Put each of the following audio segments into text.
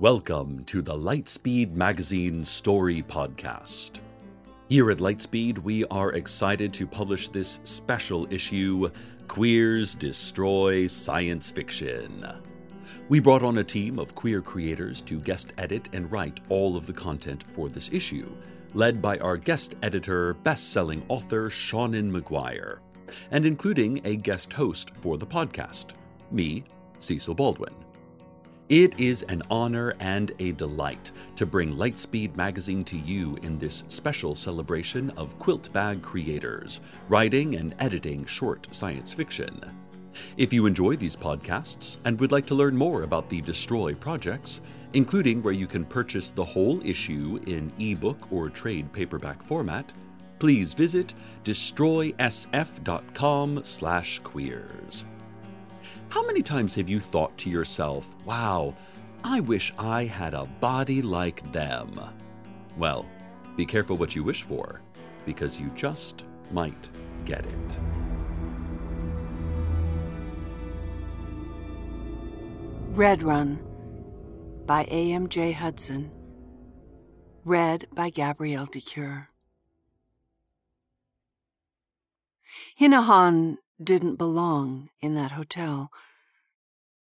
Welcome to the Lightspeed Magazine Story Podcast. Here at Lightspeed, we are excited to publish this special issue Queers Destroy Science Fiction. We brought on a team of queer creators to guest edit and write all of the content for this issue, led by our guest editor, best selling author Seanan McGuire, and including a guest host for the podcast, me, Cecil Baldwin. It is an honor and a delight to bring Lightspeed Magazine to you in this special celebration of quilt bag creators, writing and editing short science fiction. If you enjoy these podcasts and would like to learn more about the Destroy projects, including where you can purchase the whole issue in ebook or trade paperback format, please visit destroysf.com/queers. How many times have you thought to yourself, wow, I wish I had a body like them? Well, be careful what you wish for, because you just might get it. Red Run by A.M.J. Hudson. Read by Gabrielle DeCure. Hinahon didn't belong in that hotel.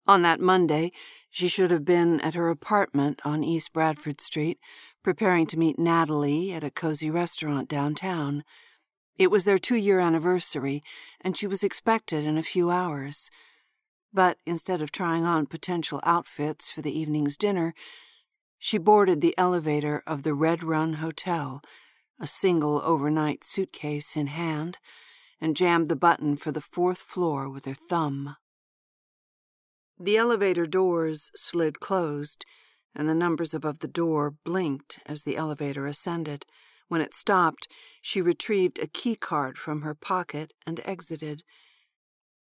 On that Monday, she should have been at her apartment on East Bradford Street, preparing to meet Natalie at a cozy restaurant downtown. It was their two year anniversary, and she was expected in a few hours. But instead of trying on potential outfits for the evening's dinner, she boarded the elevator of the Red Run Hotel, a single overnight suitcase in hand and jammed the button for the fourth floor with her thumb. The elevator doors slid closed, and the numbers above the door blinked as the elevator ascended. When it stopped, she retrieved a key card from her pocket and exited.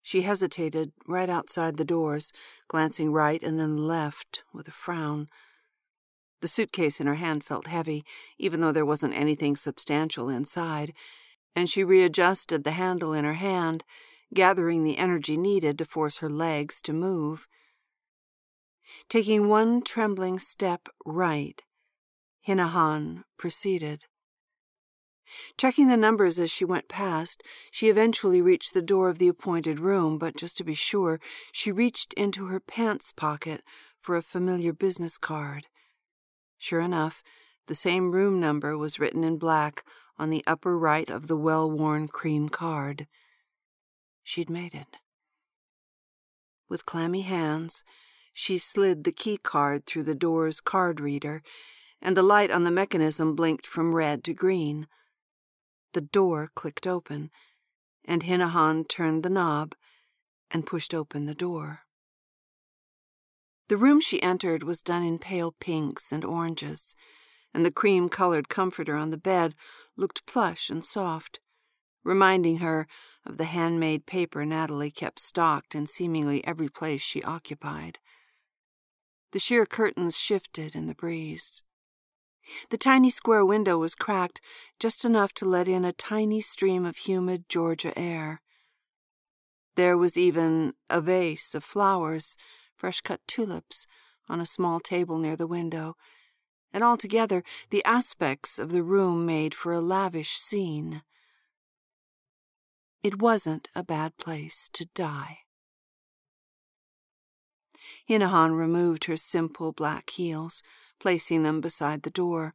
She hesitated right outside the doors, glancing right and then left with a frown. The suitcase in her hand felt heavy, even though there wasn't anything substantial inside and she readjusted the handle in her hand, gathering the energy needed to force her legs to move. Taking one trembling step right, Hinahon proceeded. Checking the numbers as she went past, she eventually reached the door of the appointed room, but just to be sure, she reached into her pants pocket for a familiar business card. Sure enough, the same room number was written in black on the upper right of the well worn cream card. She'd made it. With clammy hands, she slid the key card through the door's card reader, and the light on the mechanism blinked from red to green. The door clicked open, and Hinahon turned the knob and pushed open the door. The room she entered was done in pale pinks and oranges and the cream colored comforter on the bed looked plush and soft, reminding her of the handmade paper Natalie kept stocked in seemingly every place she occupied. The sheer curtains shifted in the breeze. The tiny square window was cracked just enough to let in a tiny stream of humid Georgia air. There was even a vase of flowers, fresh cut tulips, on a small table near the window, and altogether the aspects of the room made for a lavish scene. It wasn't a bad place to die. Hinahon removed her simple black heels, placing them beside the door.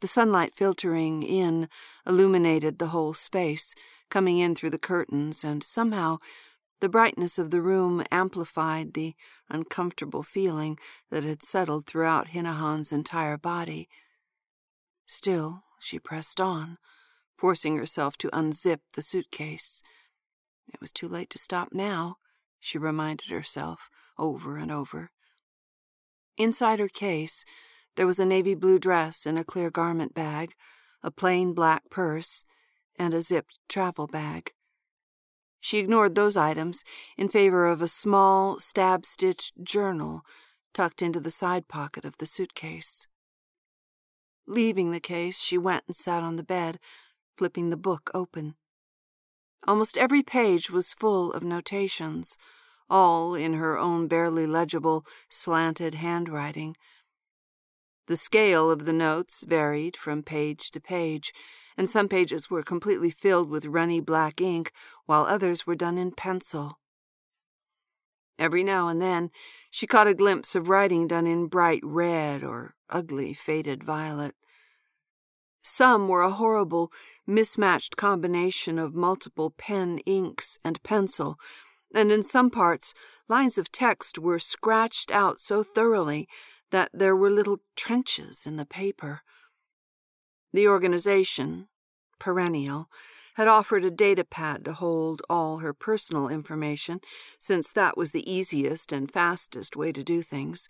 The sunlight filtering in illuminated the whole space, coming in through the curtains, and somehow the brightness of the room amplified the uncomfortable feeling that had settled throughout Hinahon's entire body. Still, she pressed on, forcing herself to unzip the suitcase. It was too late to stop now, she reminded herself over and over. Inside her case, there was a navy blue dress in a clear garment bag, a plain black purse, and a zipped travel bag. She ignored those items in favor of a small, stab stitched journal tucked into the side pocket of the suitcase. Leaving the case, she went and sat on the bed, flipping the book open. Almost every page was full of notations, all in her own barely legible, slanted handwriting. The scale of the notes varied from page to page, and some pages were completely filled with runny black ink, while others were done in pencil. Every now and then she caught a glimpse of writing done in bright red or ugly faded violet. Some were a horrible, mismatched combination of multiple pen inks and pencil, and in some parts lines of text were scratched out so thoroughly that there were little trenches in the paper. The organization, Perennial, had offered a data pad to hold all her personal information, since that was the easiest and fastest way to do things,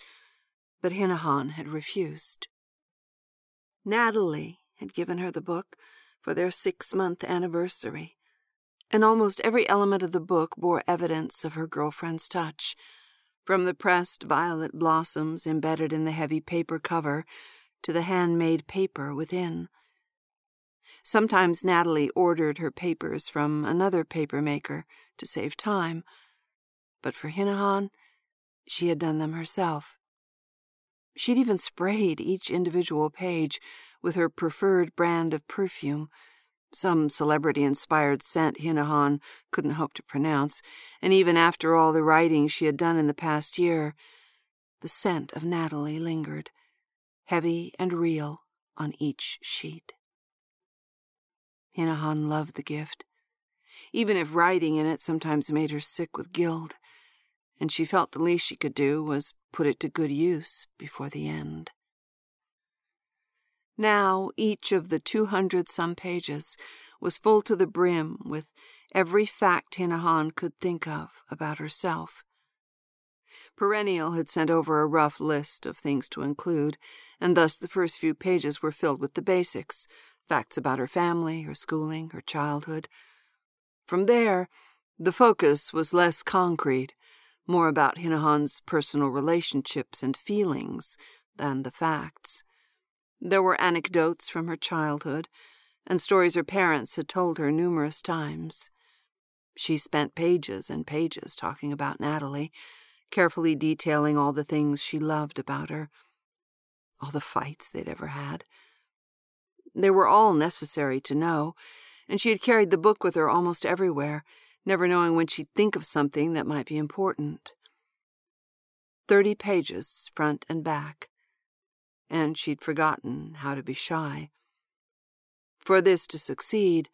but Hinahon had refused. Natalie had given her the book for their six month anniversary, and almost every element of the book bore evidence of her girlfriend's touch from the pressed violet blossoms embedded in the heavy paper cover to the handmade paper within. Sometimes Natalie ordered her papers from another paper maker to save time, but for Hinahon, she had done them herself. She'd even sprayed each individual page with her preferred brand of perfume some celebrity inspired scent Hinahon couldn't hope to pronounce, and even after all the writing she had done in the past year, the scent of Natalie lingered, heavy and real on each sheet. Hinahon loved the gift, even if writing in it sometimes made her sick with guilt, and she felt the least she could do was put it to good use before the end. Now each of the two hundred some pages was full to the brim with every fact Hinahon could think of about herself. Perennial had sent over a rough list of things to include, and thus the first few pages were filled with the basics facts about her family, her schooling, her childhood. From there, the focus was less concrete, more about Hinahon's personal relationships and feelings than the facts. There were anecdotes from her childhood and stories her parents had told her numerous times. She spent pages and pages talking about Natalie, carefully detailing all the things she loved about her, all the fights they'd ever had. They were all necessary to know, and she had carried the book with her almost everywhere, never knowing when she'd think of something that might be important. Thirty pages, front and back and she'd forgotten how to be shy. For this to succeed,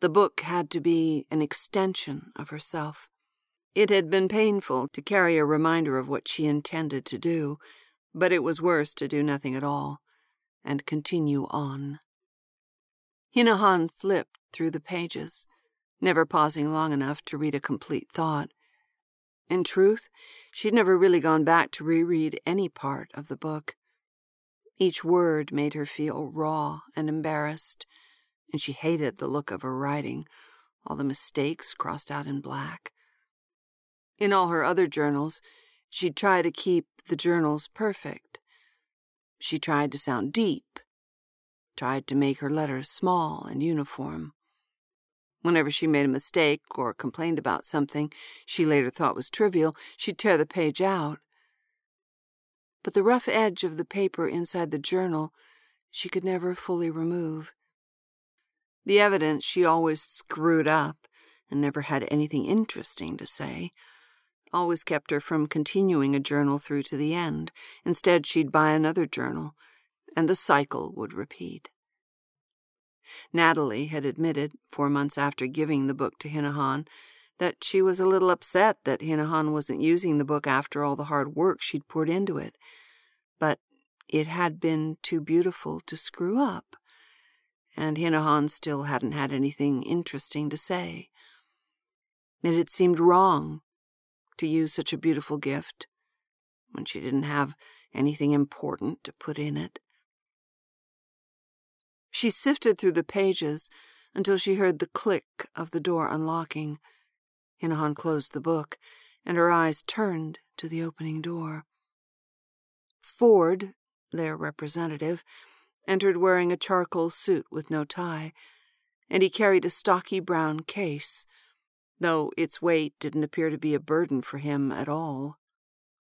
the book had to be an extension of herself. It had been painful to carry a reminder of what she intended to do, but it was worse to do nothing at all and continue on. Hinahon flipped through the pages, never pausing long enough to read a complete thought. In truth, she'd never really gone back to reread any part of the book. Each word made her feel raw and embarrassed, and she hated the look of her writing, all the mistakes crossed out in black. In all her other journals, She'd try to keep the journals perfect. She tried to sound deep, tried to make her letters small and uniform. Whenever she made a mistake or complained about something she later thought was trivial, she'd tear the page out. But the rough edge of the paper inside the journal she could never fully remove. The evidence she always screwed up and never had anything interesting to say always kept her from continuing a journal through to the end. Instead, she'd buy another journal, and the cycle would repeat. Natalie had admitted, four months after giving the book to Hinahon, that she was a little upset that Hinahon wasn't using the book after all the hard work she'd poured into it. But it had been too beautiful to screw up, and Hinahon still hadn't had anything interesting to say. It had seemed wrong to use such a beautiful gift when she didn't have anything important to put in it. She sifted through the pages until she heard the click of the door unlocking. Hinahon closed the book, and her eyes turned to the opening door. Ford, their representative, entered wearing a charcoal suit with no tie, and he carried a stocky brown case, though its weight didn't appear to be a burden for him at all.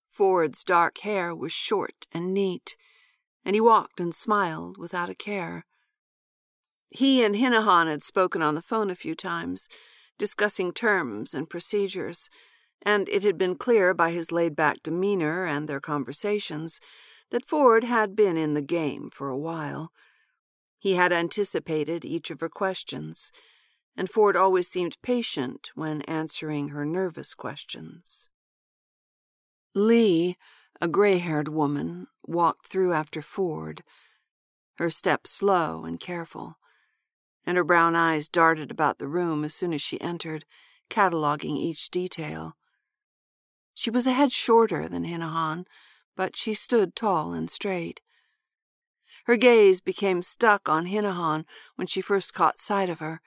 Ford's dark hair was short and neat, and he walked and smiled without a care. He and Hinahon had spoken on the phone a few times, discussing terms and procedures, and it had been clear by his laid back demeanor and their conversations that Ford had been in the game for a while. He had anticipated each of her questions, and Ford always seemed patient when answering her nervous questions. Lee, a gray haired woman, walked through after Ford, her step slow and careful and her brown eyes darted about the room as soon as she entered, cataloging each detail. She was a head shorter than Hinahon, but she stood tall and straight. Her gaze became stuck on Hinahon when she first caught sight of her,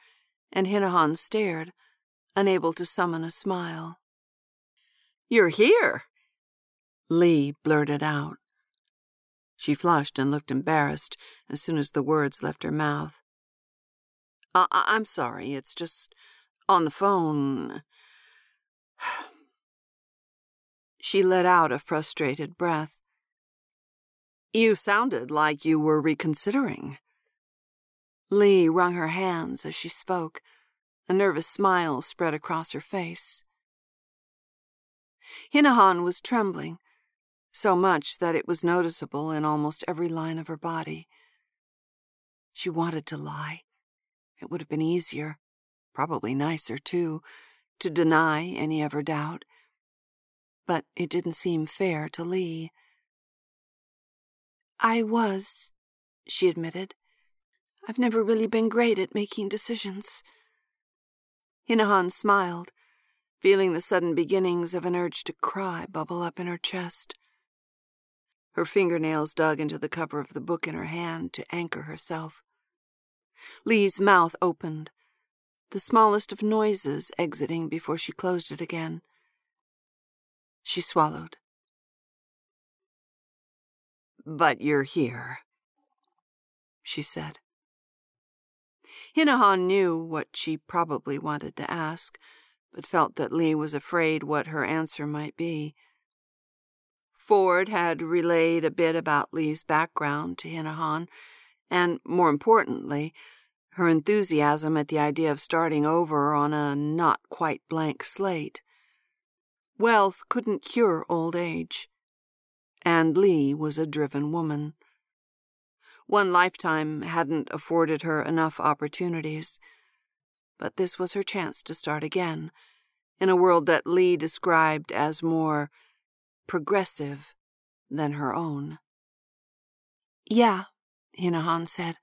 and Hinahon stared, unable to summon a smile. You're here! Lee blurted out. She flushed and looked embarrassed as soon as the words left her mouth. I- I'm sorry, it's just on the phone. she let out a frustrated breath. You sounded like you were reconsidering. Lee wrung her hands as she spoke. A nervous smile spread across her face. Hinahon was trembling, so much that it was noticeable in almost every line of her body. She wanted to lie it would have been easier, probably nicer too, to deny any ever doubt. But it didn't seem fair to Lee. I was, she admitted. I've never really been great at making decisions. Hinahon smiled, feeling the sudden beginnings of an urge to cry bubble up in her chest. Her fingernails dug into the cover of the book in her hand to anchor herself. Lee's mouth opened, the smallest of noises exiting before she closed it again. She swallowed. But you're here, she said. Hinahon knew what she probably wanted to ask, but felt that Lee was afraid what her answer might be. Ford had relayed a bit about Lee's background to Hinahon and, more importantly, her enthusiasm at the idea of starting over on a not quite blank slate. Wealth couldn't cure old age, and Lee was a driven woman. One lifetime hadn't afforded her enough opportunities, but this was her chance to start again, in a world that Lee described as more progressive than her own. Yeah, Hinahon said.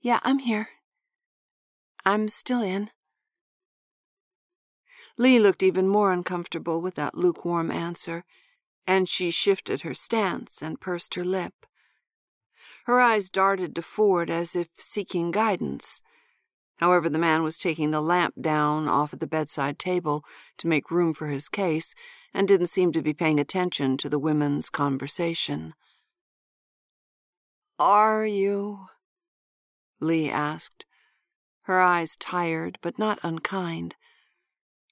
Yeah, I'm here. I'm still in. Lee looked even more uncomfortable with that lukewarm answer, and she shifted her stance and pursed her lip. Her eyes darted to Ford as if seeking guidance, However, the man was taking the lamp down off of the bedside table to make room for his case and didn't seem to be paying attention to the women's conversation. Are you? Lee asked, her eyes tired but not unkind.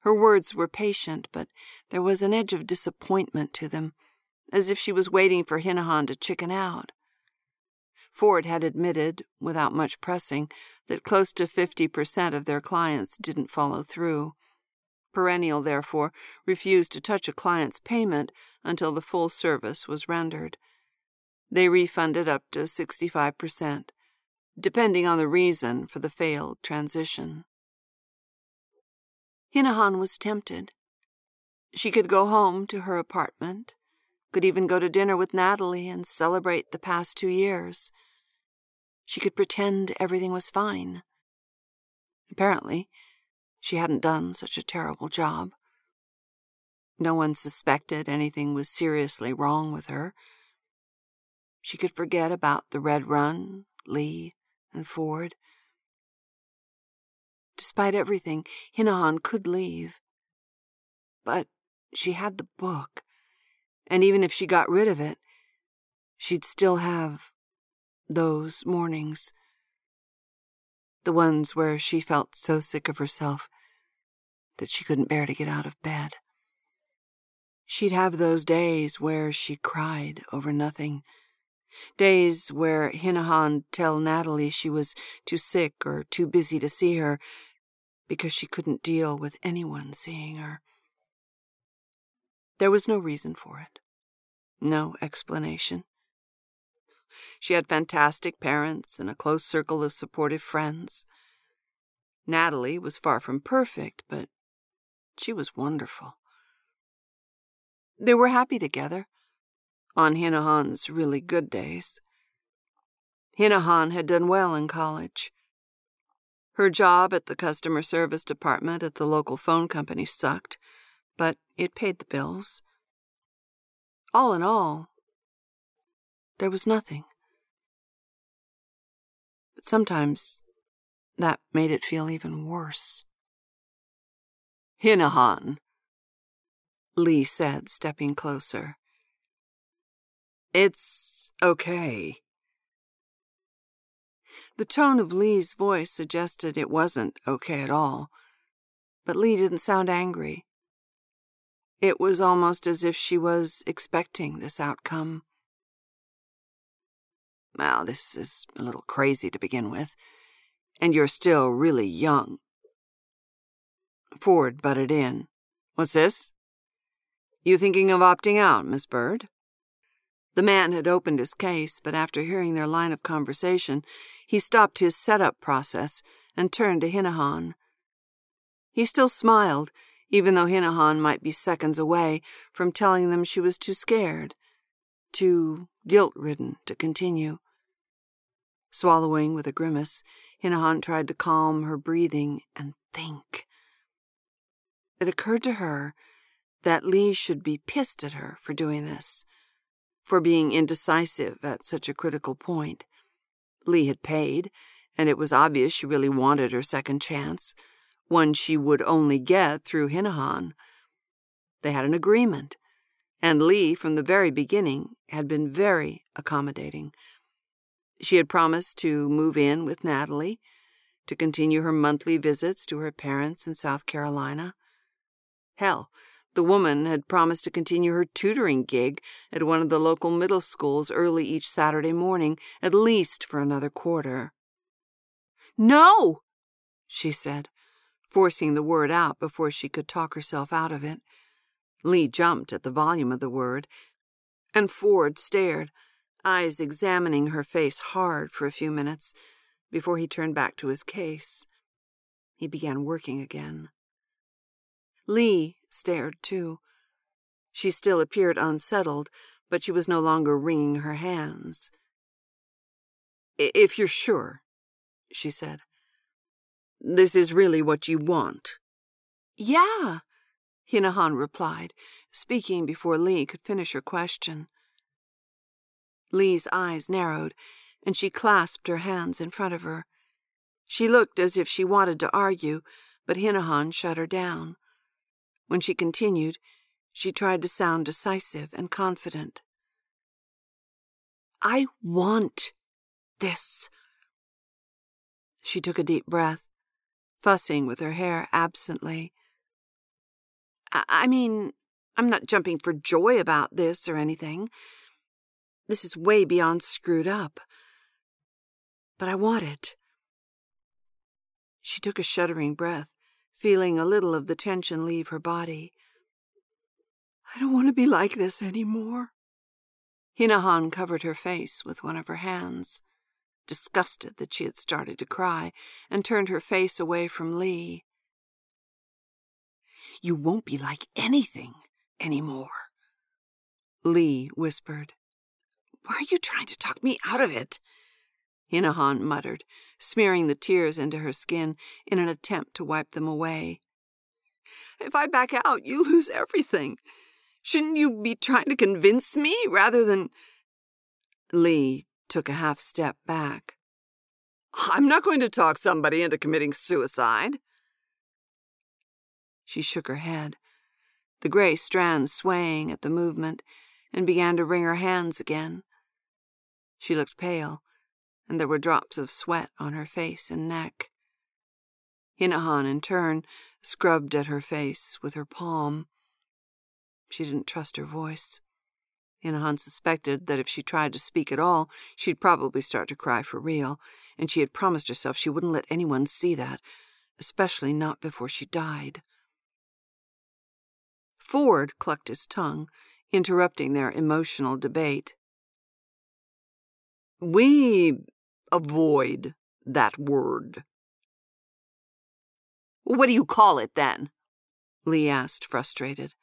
Her words were patient, but there was an edge of disappointment to them, as if she was waiting for Hinahon to chicken out. Ford had admitted, without much pressing, that close to 50% of their clients didn't follow through. Perennial, therefore, refused to touch a client's payment until the full service was rendered. They refunded up to 65%, depending on the reason for the failed transition. Hinahon was tempted. She could go home to her apartment, could even go to dinner with Natalie and celebrate the past two years. She could pretend everything was fine. Apparently, she hadn't done such a terrible job. No one suspected anything was seriously wrong with her. She could forget about the Red Run, Lee, and Ford. Despite everything, Hinahon could leave. But she had the book, and even if she got rid of it, she'd still have those mornings. The ones where she felt so sick of herself that she couldn't bear to get out of bed. She'd have those days where she cried over nothing. Days where Hinahon tell Natalie she was too sick or too busy to see her because she couldn't deal with anyone seeing her. There was no reason for it, no explanation. She had fantastic parents and a close circle of supportive friends. Natalie was far from perfect, but she was wonderful. They were happy together, on Hinahon's really good days. Hinahon had done well in college. Her job at the customer service department at the local phone company sucked, but it paid the bills. All in all, there was nothing. But sometimes that made it feel even worse. Hinahon, Lee said, stepping closer. It's okay. The tone of Lee's voice suggested it wasn't okay at all, but Lee didn't sound angry. It was almost as if she was expecting this outcome. Well, this is a little crazy to begin with, and you're still really young. Ford butted in. What's this? You thinking of opting out, Miss Bird? The man had opened his case, but after hearing their line of conversation, he stopped his setup process and turned to Hinahon. He still smiled, even though Hinahon might be seconds away from telling them she was too scared, too guilt ridden to continue. Swallowing with a grimace, Hinahon tried to calm her breathing and think. It occurred to her that Lee should be pissed at her for doing this for being indecisive at such a critical point. Lee had paid, and it was obvious she really wanted her second chance, one she would only get through Hinahon. They had an agreement, and Lee, from the very beginning, had been very accommodating. She had promised to move in with Natalie, to continue her monthly visits to her parents in South Carolina. Hell, the woman had promised to continue her tutoring gig at one of the local middle schools early each Saturday morning, at least for another quarter. No! she said, forcing the word out before she could talk herself out of it. Lee jumped at the volume of the word, and Ford stared, eyes examining her face hard for a few minutes before he turned back to his case. He began working again. Lee stared too. She still appeared unsettled, but she was no longer wringing her hands. If you're sure, she said, this is really what you want. Yeah, Hinahon replied, speaking before Lee could finish her question. Lee's eyes narrowed, and she clasped her hands in front of her. She looked as if she wanted to argue, but Hinahon shut her down. When she continued, she tried to sound decisive and confident. I want this. She took a deep breath, fussing with her hair absently. I, mean, I'm not jumping for joy about this or anything. This is way beyond screwed up. But I want it. She took a shuddering breath, feeling a little of the tension leave her body. I don't want to be like this anymore. Hinahon covered her face with one of her hands, disgusted that she had started to cry, and turned her face away from Lee. You won't be like anything anymore, Lee whispered. Why are you trying to talk me out of it? Hinahon muttered, smearing the tears into her skin in an attempt to wipe them away. If I back out, you lose everything. Shouldn't you be trying to convince me rather than. Lee took a half step back. I'm not going to talk somebody into committing suicide. She shook her head, the gray strands swaying at the movement, and began to wring her hands again. She looked pale, and there were drops of sweat on her face and neck. Hinahon, in turn, scrubbed at her face with her palm. She didn't trust her voice. Hinahon suspected that if she tried to speak at all, she'd probably start to cry for real, and she had promised herself she wouldn't let anyone see that, especially not before she died. Ford clucked his tongue, interrupting their emotional debate. We avoid that word. What do you call it, then? Lee asked, frustrated.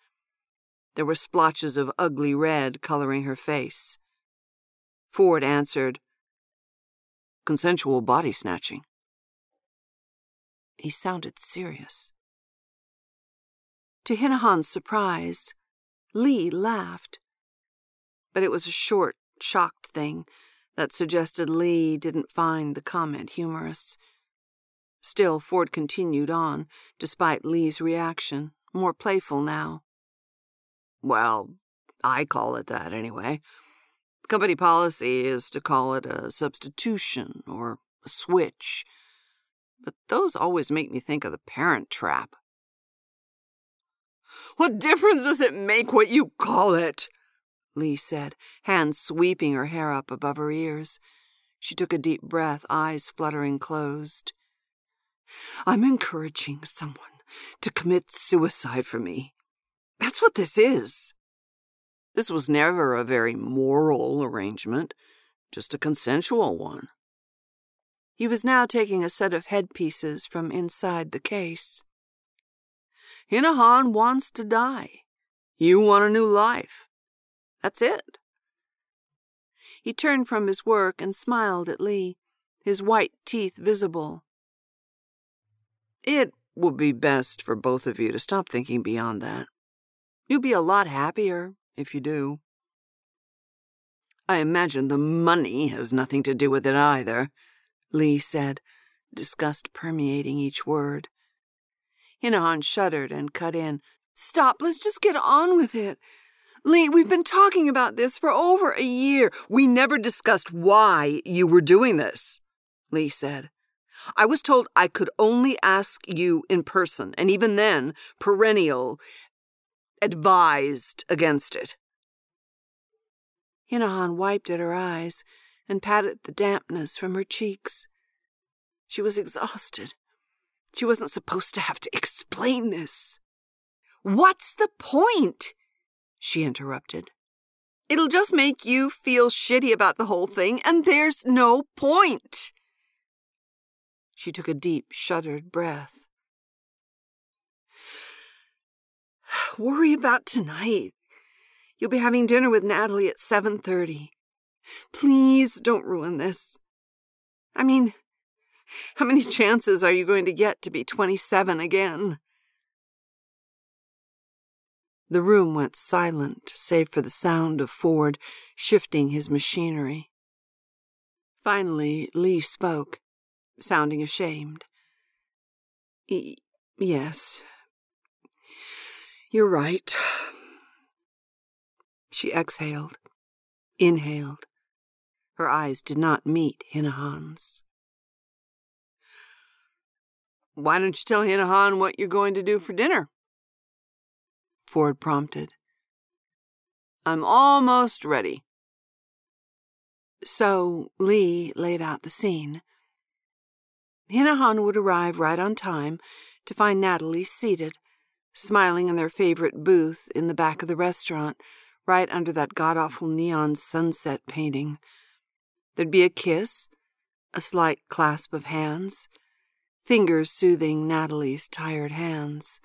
There were splotches of ugly red coloring her face. Ford answered, Consensual body snatching. He sounded serious. To Hinahon's surprise, Lee laughed. But it was a short, shocked thing that suggested Lee didn't find the comment humorous. Still, Ford continued on, despite Lee's reaction, more playful now. Well, I call it that anyway. Company policy is to call it a substitution or a switch. But those always make me think of the parent trap. What difference does it make what you call it? Lee said, hands sweeping her hair up above her ears. She took a deep breath, eyes fluttering closed. I'm encouraging someone to commit suicide for me. That's what this is. This was never a very moral arrangement, just a consensual one. He was now taking a set of headpieces from inside the case. Hinahon wants to die. You want a new life. That's it. He turned from his work and smiled at Lee, his white teeth visible. It would be best for both of you to stop thinking beyond that. You'll be a lot happier if you do. I imagine the money has nothing to do with it either, Lee said, disgust permeating each word. Hinahon shuddered and cut in. Stop, let's just get on with it. Lee, we've been talking about this for over a year. We never discussed why you were doing this, Lee said. I was told I could only ask you in person, and even then, perennial advised against it. Hinahon wiped at her eyes and patted the dampness from her cheeks. She was exhausted. She wasn't supposed to have to explain this. What's the point? She interrupted. It'll just make you feel shitty about the whole thing, and there's no point. She took a deep, shuddered breath. Worry about tonight. You'll be having dinner with Natalie at 7:30. Please don't ruin this. I mean, how many chances are you going to get to be 27 again? The room went silent, save for the sound of Ford shifting his machinery. Finally, Lee spoke. sounding ashamed. E- yes. You're right. She exhaled, inhaled. Her eyes did not meet Hinahon's. Why don't you tell Hinahon what you're going to do for dinner? Ford prompted. I'm almost ready. So Lee laid out the scene. Hinahon would arrive right on time to find Natalie seated, smiling in their favorite booth in the back of the restaurant, right under that god awful neon sunset painting. There'd be a kiss, a slight clasp of hands, fingers soothing Natalie's tired hands.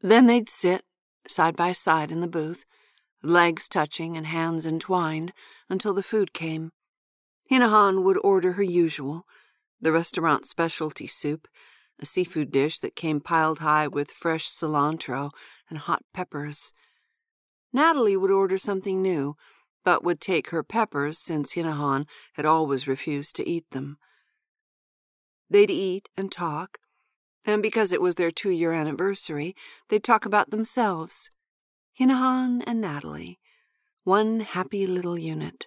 Then they'd sit, side by side in the booth, legs touching and hands entwined, until the food came. Hinahon would order her usual, the restaurant specialty soup, a seafood dish that came piled high with fresh cilantro and hot peppers. Natalie would order something new, but would take her peppers since Hinahon had always refused to eat them. They'd eat and talk, and because it was their two year anniversary, they'd talk about themselves. Hinahon and Natalie, one happy little unit.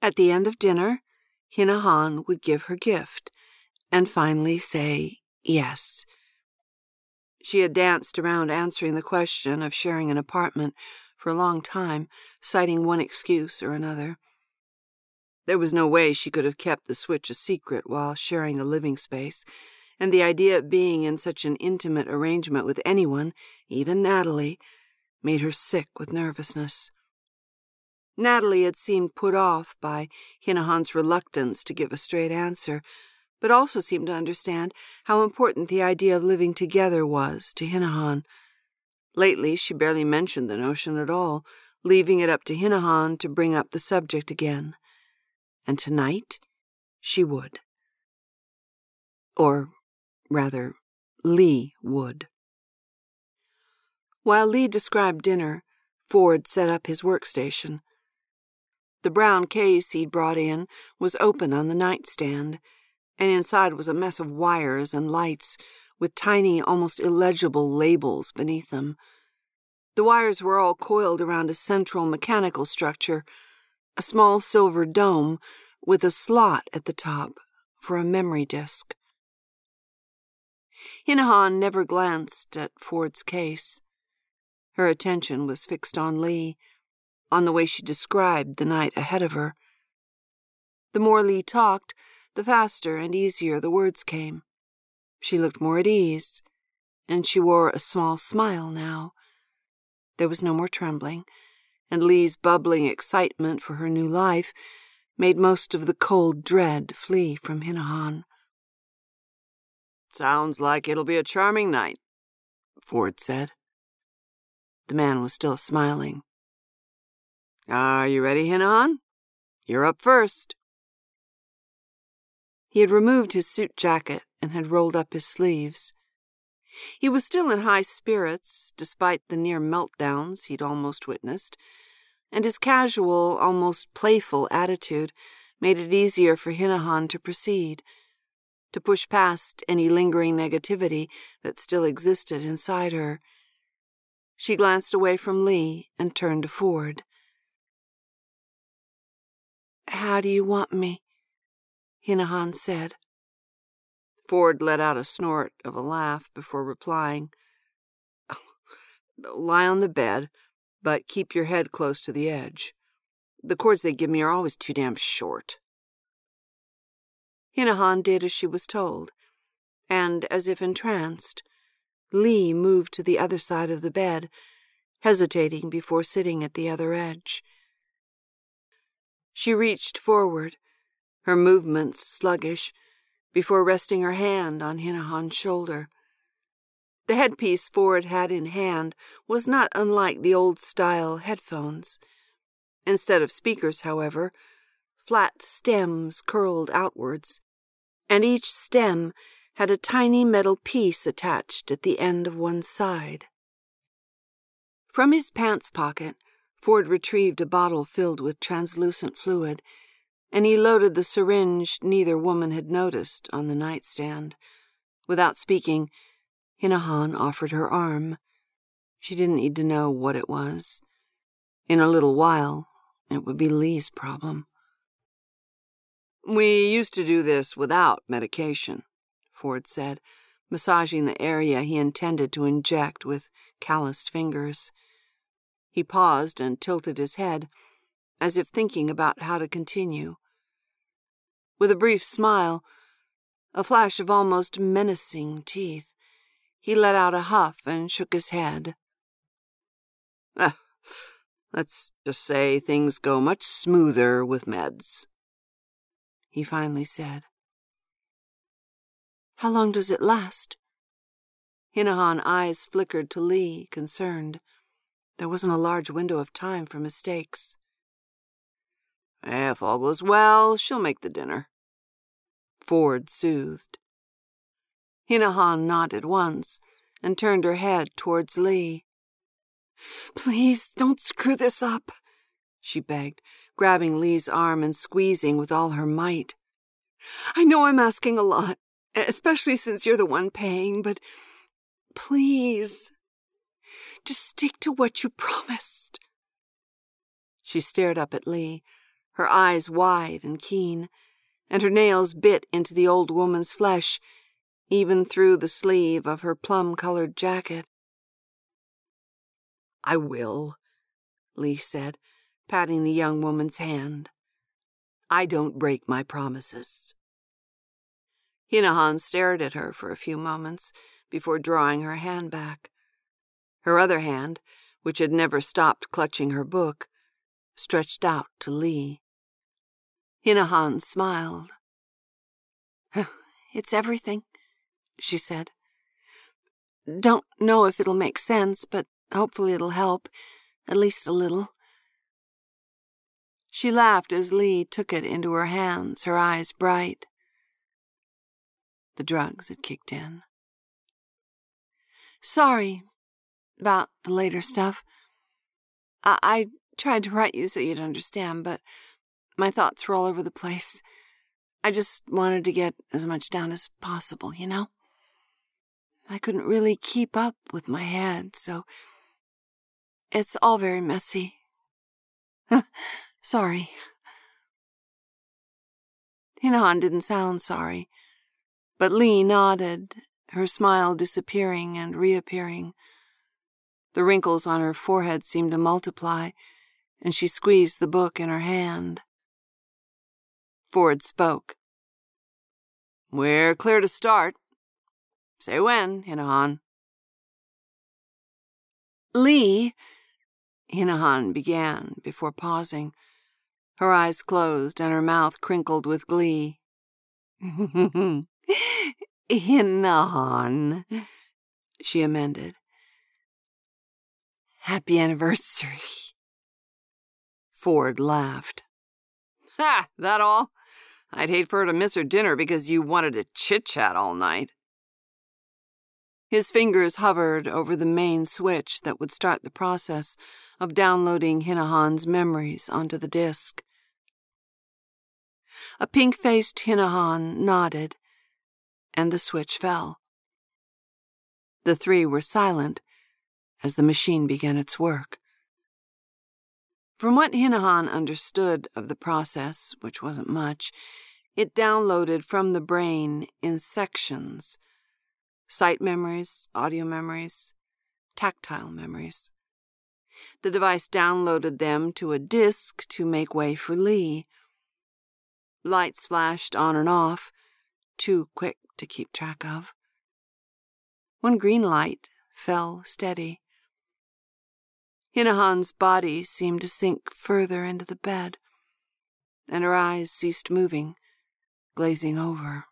At the end of dinner, Hinahon would give her gift and finally say yes. She had danced around answering the question of sharing an apartment for a long time, citing one excuse or another. There was no way she could have kept the switch a secret while sharing a living space, and the idea of being in such an intimate arrangement with anyone, even Natalie, made her sick with nervousness. Natalie had seemed put off by Hinahon's reluctance to give a straight answer, but also seemed to understand how important the idea of living together was to Hinahon. Lately, she barely mentioned the notion at all, leaving it up to Hinahon to bring up the subject again. And tonight, she would. Or Rather, Lee would. While Lee described dinner, Ford set up his workstation. The brown case he'd brought in was open on the nightstand, and inside was a mess of wires and lights with tiny, almost illegible labels beneath them. The wires were all coiled around a central mechanical structure, a small silver dome with a slot at the top for a memory disk. Hinahon never glanced at Ford's case. Her attention was fixed on Lee, on the way she described the night ahead of her. The more Lee talked, the faster and easier the words came. She looked more at ease, and she wore a small smile now. There was no more trembling, and Lee's bubbling excitement for her new life made most of the cold dread flee from Hinahon. Sounds like it'll be a charming night, Ford said. The man was still smiling. Are you ready, Hinahon? You're up first. He had removed his suit jacket and had rolled up his sleeves. He was still in high spirits, despite the near meltdowns he'd almost witnessed, and his casual, almost playful attitude made it easier for Hinahon to proceed to push past any lingering negativity that still existed inside her. She glanced away from Lee and turned to Ford. How do you want me? Hinahon said. Ford let out a snort of a laugh before replying. Oh, lie on the bed, but keep your head close to the edge. The cords they give me are always too damn short. Hinahon did as she was told, and, as if entranced, Lee moved to the other side of the bed, hesitating before sitting at the other edge. She reached forward, her movements sluggish, before resting her hand on Hinahon's shoulder. The headpiece Ford had in hand was not unlike the old style headphones. Instead of speakers, however, flat stems curled outwards, and each stem had a tiny metal piece attached at the end of one side. From his pants pocket, Ford retrieved a bottle filled with translucent fluid and he loaded the syringe neither woman had noticed on the nightstand. Without speaking, Hinahon offered her arm. She didn't need to know what it was. In a little while, it would be Lee's problem. We used to do this without medication, Ford said, massaging the area he intended to inject with calloused fingers. He paused and tilted his head, as if thinking about how to continue. With a brief smile, a flash of almost menacing teeth, he let out a huff and shook his head. Ah, let's just say things go much smoother with meds, he finally said. How long does it last? Hinahon eyes flickered to Lee, concerned. There wasn't a large window of time for mistakes. If all goes well, she'll make the dinner. Ford soothed. Hinahon nodded once and turned her head towards Lee. Please don't screw this up, she begged, grabbing Lee's arm and squeezing with all her might. I know I'm asking a lot, especially since you're the one paying, but please, just stick to what you promised. She stared up at Lee, her eyes wide and keen, and her nails bit into the old woman's flesh, even through the sleeve of her plum colored jacket. I will, Lee said, patting the young woman's hand. I don't break my promises. Hinahon stared at her for a few moments before drawing her hand back. Her other hand, which had never stopped clutching her book, stretched out to Lee. Hinahon smiled. It's everything, she said. Don't know if it'll make sense, but hopefully it'll help, at least a little. She laughed as Lee took it into her hands, her eyes bright. The drugs had kicked in. Sorry about the later stuff. I, I tried to write you so you'd understand, but my thoughts were all over the place. I just wanted to get as much down as possible, you know? I couldn't really keep up with my head, so it's all very messy. sorry. Hinahon didn't sound sorry. But Lee nodded, her smile disappearing and reappearing. The wrinkles on her forehead seemed to multiply, and she squeezed the book in her hand. Ford spoke. We're clear to start. Say when, Hinahon. Lee, Hinahon began before pausing. Her eyes closed and her mouth crinkled with glee. Hinahon, she amended. Happy anniversary. Ford laughed. Ha! That all? I'd hate for her to miss her dinner because you wanted to chit chat all night. His fingers hovered over the main switch that would start the process of downloading Hinahon's memories onto the disk. A pink faced Hinahon nodded and the switch fell. The three were silent as the machine began its work. From what Hinahon understood of the process, which wasn't much, it downloaded from the brain in sections sight memories, audio memories, tactile memories. The device downloaded them to a disk to make way for Lee. Lights flashed on and off, too quick to keep track of. One green light fell steady. Hinahon's body seemed to sink further into the bed, and her eyes ceased moving, glazing over.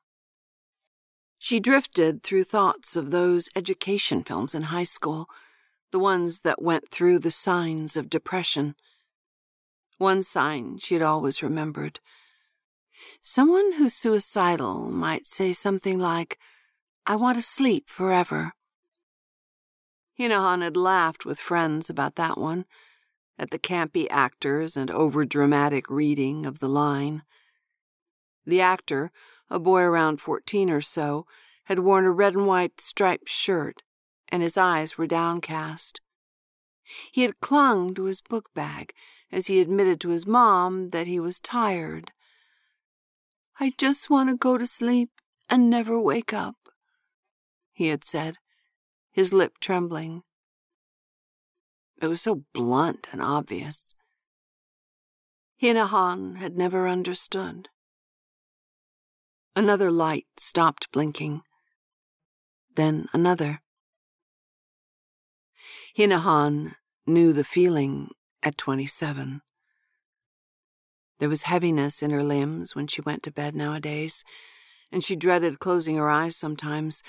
She drifted through thoughts of those education films in high school, the ones that went through the signs of depression. One sign she had always remembered Someone who's suicidal might say something like, I want to sleep forever. Hinahon had laughed with friends about that one, at the campy actors and overdramatic reading of the line. The actor, a boy around 14 or so, had worn a red and white striped shirt, and his eyes were downcast. He had clung to his book bag as he admitted to his mom that he was tired. I just want to go to sleep and never wake up, he had said, his lip trembling. It was so blunt and obvious. Hinahon had never understood. Another light stopped blinking. Then another. Hinahon knew the feeling at 27. There was heaviness in her limbs when she went to bed nowadays, and she dreaded closing her eyes sometimes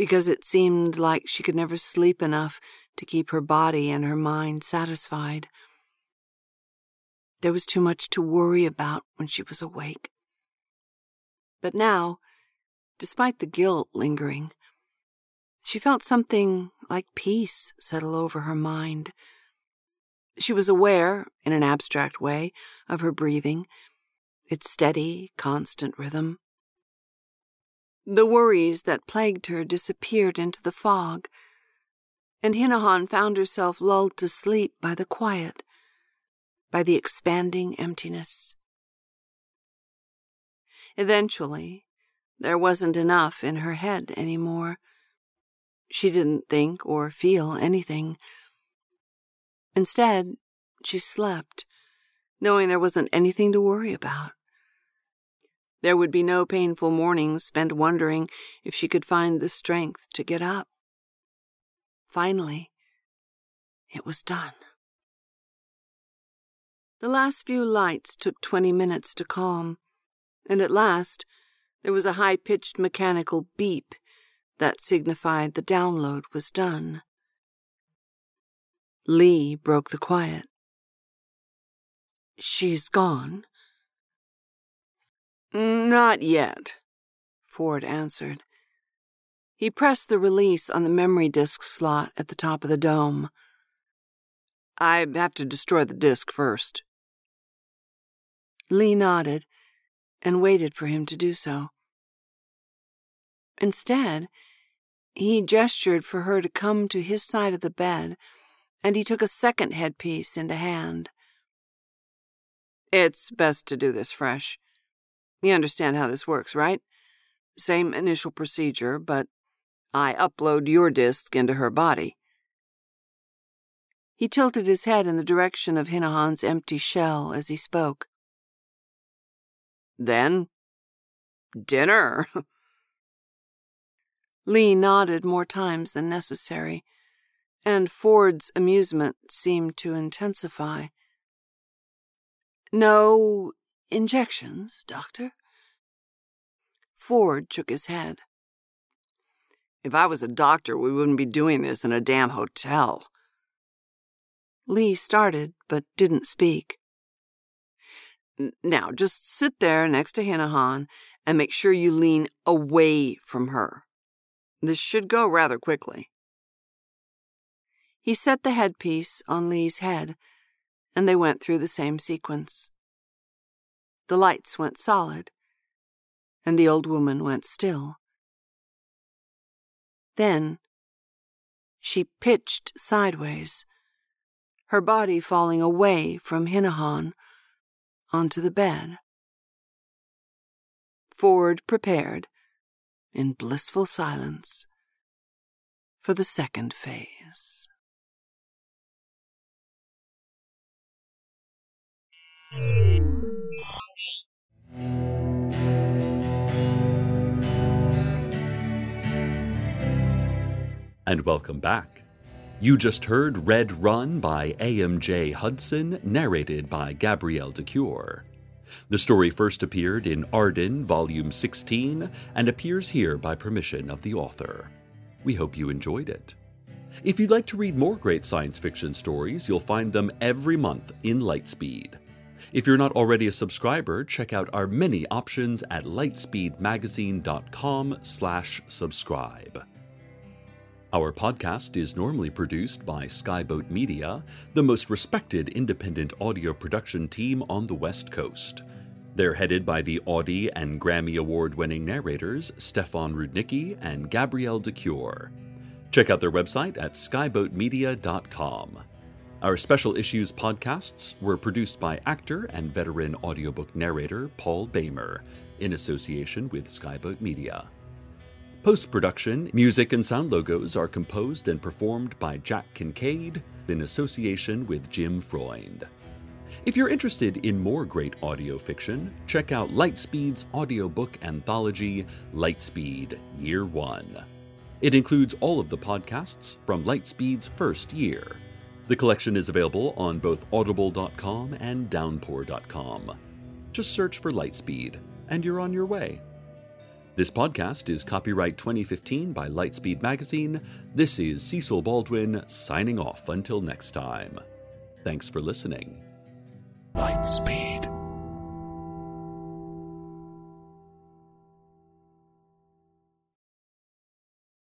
because it seemed like she could never sleep enough to keep her body and her mind satisfied. There was too much to worry about when she was awake. But now, despite the guilt lingering, she felt something like peace settle over her mind. She was aware, in an abstract way, of her breathing, its steady, constant rhythm. The worries that plagued her disappeared into the fog, and Hinahon found herself lulled to sleep by the quiet, by the expanding emptiness. Eventually, there wasn't enough in her head any more. She didn't think or feel anything. Instead, she slept, knowing there wasn't anything to worry about. There would be no painful mornings spent wondering if she could find the strength to get up. Finally, it was done. The last few lights took twenty minutes to calm, and at last there was a high pitched mechanical beep that signified the download was done. Lee broke the quiet. She's gone? Mm, not yet, Ford answered. He pressed the release on the memory disk slot at the top of the dome. I have to destroy the disk first. Lee nodded and waited for him to do so. Instead, he gestured for her to come to his side of the bed, and he took a second headpiece into hand. It's best to do this fresh. You understand how this works, right? Same initial procedure, but I upload your disk into her body. He tilted his head in the direction of Hinahon's empty shell as he spoke. Then, dinner. Lee nodded more times than necessary, and Ford's amusement seemed to intensify. No injections, Doctor? Ford shook his head. If I was a doctor, we wouldn't be doing this in a damn hotel. Lee started, but didn't speak. Now, just sit there next to Hinahon and make sure you lean away from her. This should go rather quickly. He set the headpiece on Lee's head, and they went through the same sequence. The lights went solid, and the old woman went still. Then she pitched sideways, her body falling away from Hinahon onto the bed. Ford prepared, in blissful silence, for the second phase. And welcome back. You just heard Red Run by A.M.J. Hudson, narrated by Gabrielle de Cuir. The story first appeared in Arden, Volume 16, and appears here by permission of the author. We hope you enjoyed it. If you'd like to read more great science fiction stories, you'll find them every month in Lightspeed. If you're not already a subscriber, check out our many options at lightspeedmagazine.com/subscribe. Our podcast is normally produced by Skyboat Media, the most respected independent audio production team on the West Coast. They're headed by the Audie and Grammy Award winning narrators Stefan Rudnicki and Gabrielle de Cuir. Check out their website at skyboatmedia.com. Our special issues podcasts were produced by actor and veteran audiobook narrator Paul Boehmer in association with Skyboat Media. Post production, music, and sound logos are composed and performed by Jack Kincaid in association with Jim Freund. If you're interested in more great audio fiction, check out Lightspeed's audiobook anthology, Lightspeed Year One. It includes all of the podcasts from Lightspeed's first year. The collection is available on both audible.com and downpour.com. Just search for Lightspeed, and you're on your way. This podcast is copyright 2015 by Lightspeed Magazine. This is Cecil Baldwin signing off until next time. Thanks for listening. Lightspeed.